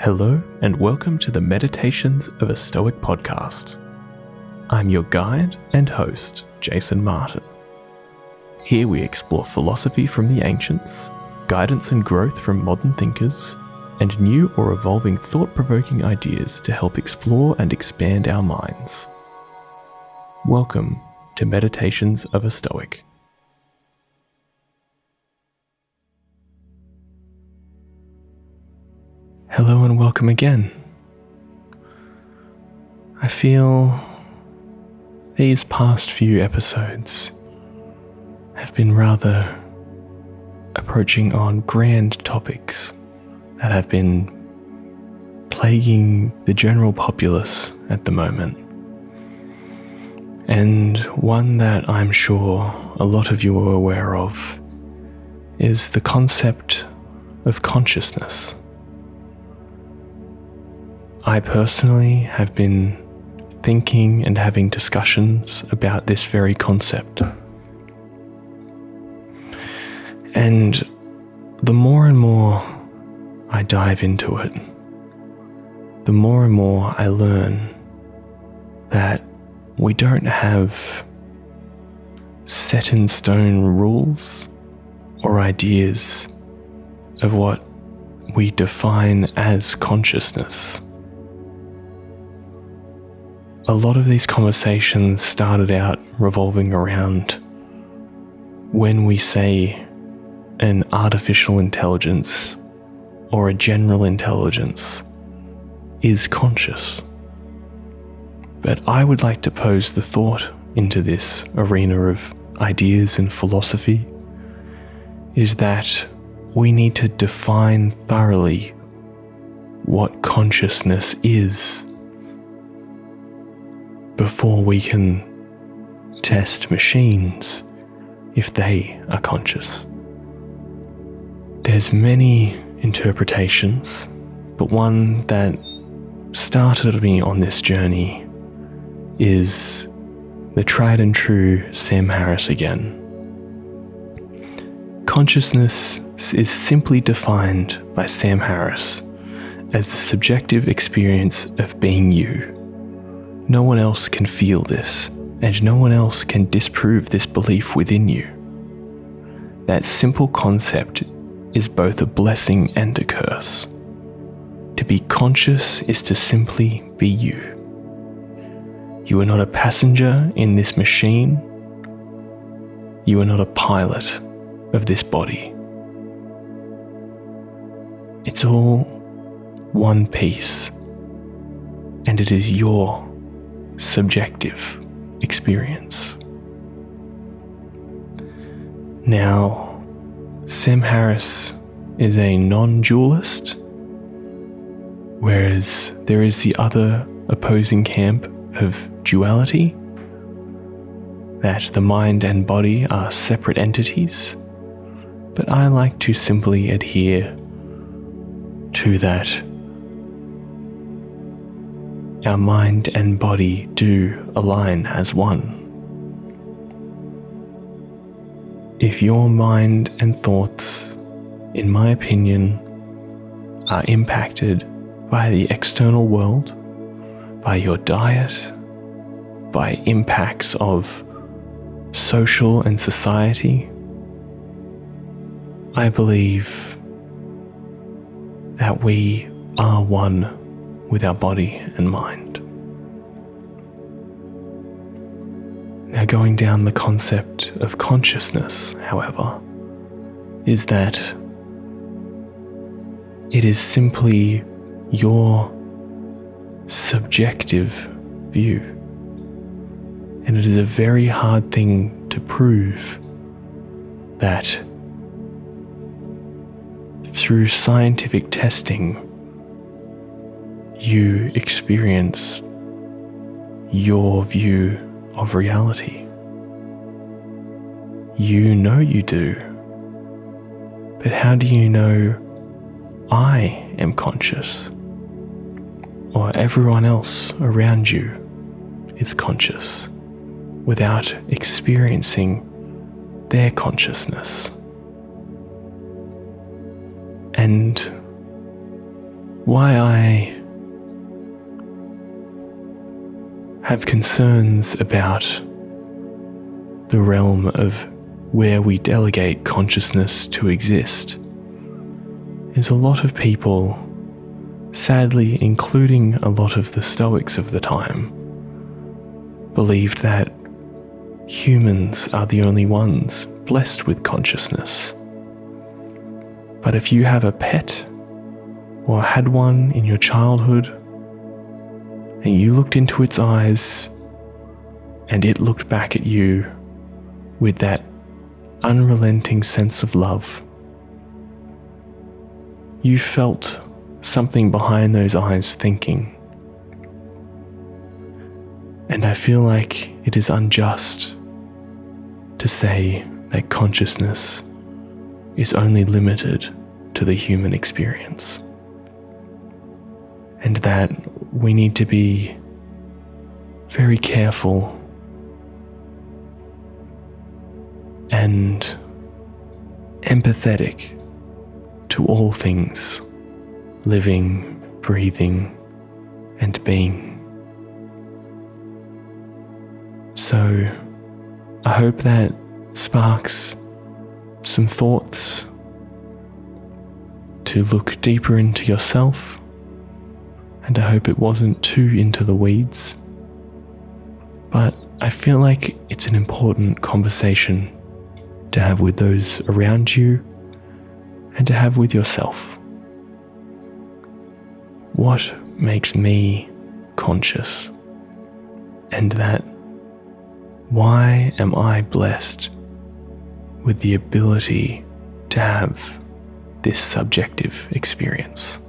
Hello, and welcome to the Meditations of a Stoic podcast. I'm your guide and host, Jason Martin. Here we explore philosophy from the ancients, guidance and growth from modern thinkers, and new or evolving thought provoking ideas to help explore and expand our minds. Welcome to Meditations of a Stoic. Hello and welcome again. I feel these past few episodes have been rather approaching on grand topics that have been plaguing the general populace at the moment. And one that I'm sure a lot of you are aware of is the concept of consciousness. I personally have been thinking and having discussions about this very concept. And the more and more I dive into it, the more and more I learn that we don't have set in stone rules or ideas of what we define as consciousness a lot of these conversations started out revolving around when we say an artificial intelligence or a general intelligence is conscious. But I would like to pose the thought into this arena of ideas and philosophy is that we need to define thoroughly what consciousness is before we can test machines if they are conscious. There's many interpretations, but one that started me on this journey is the tried and true Sam Harris again. Consciousness is simply defined by Sam Harris as the subjective experience of being you no one else can feel this, and no one else can disprove this belief within you. That simple concept is both a blessing and a curse. To be conscious is to simply be you. You are not a passenger in this machine. You are not a pilot of this body. It's all one piece, and it is your subjective experience. Now, Sam Harris is a non dualist, whereas there is the other opposing camp of duality that the mind and body are separate entities, but I like to simply adhere to that our mind and body do align as one. If your mind and thoughts, in my opinion, are impacted by the external world, by your diet, by impacts of social and society, I believe that we are one with our body and mind. Now, going down the concept of consciousness, however, is that it is simply your subjective view. And it is a very hard thing to prove that through scientific testing you experience your view of reality. You know you do. But how do you know I am conscious? Or everyone else around you is conscious without experiencing their consciousness? And why I have concerns about the realm of where we delegate consciousness to exist is a lot of people, sadly, including a lot of the Stoics of the time, believed that humans are the only ones blessed with consciousness. But if you have a pet or had one in your childhood and you looked into its eyes and it looked back at you with that unrelenting sense of love, you felt something behind those eyes thinking. And I feel like it is unjust to say that consciousness is only limited to the human experience. And that we need to be very careful and empathetic to all things living, breathing, and being. So, I hope that sparks some thoughts to look deeper into yourself, and I hope it wasn't too into the weeds. But I feel like it's an important conversation to have with those around you and to have with yourself. What makes me conscious? And that why am I blessed with the ability to have this subjective experience?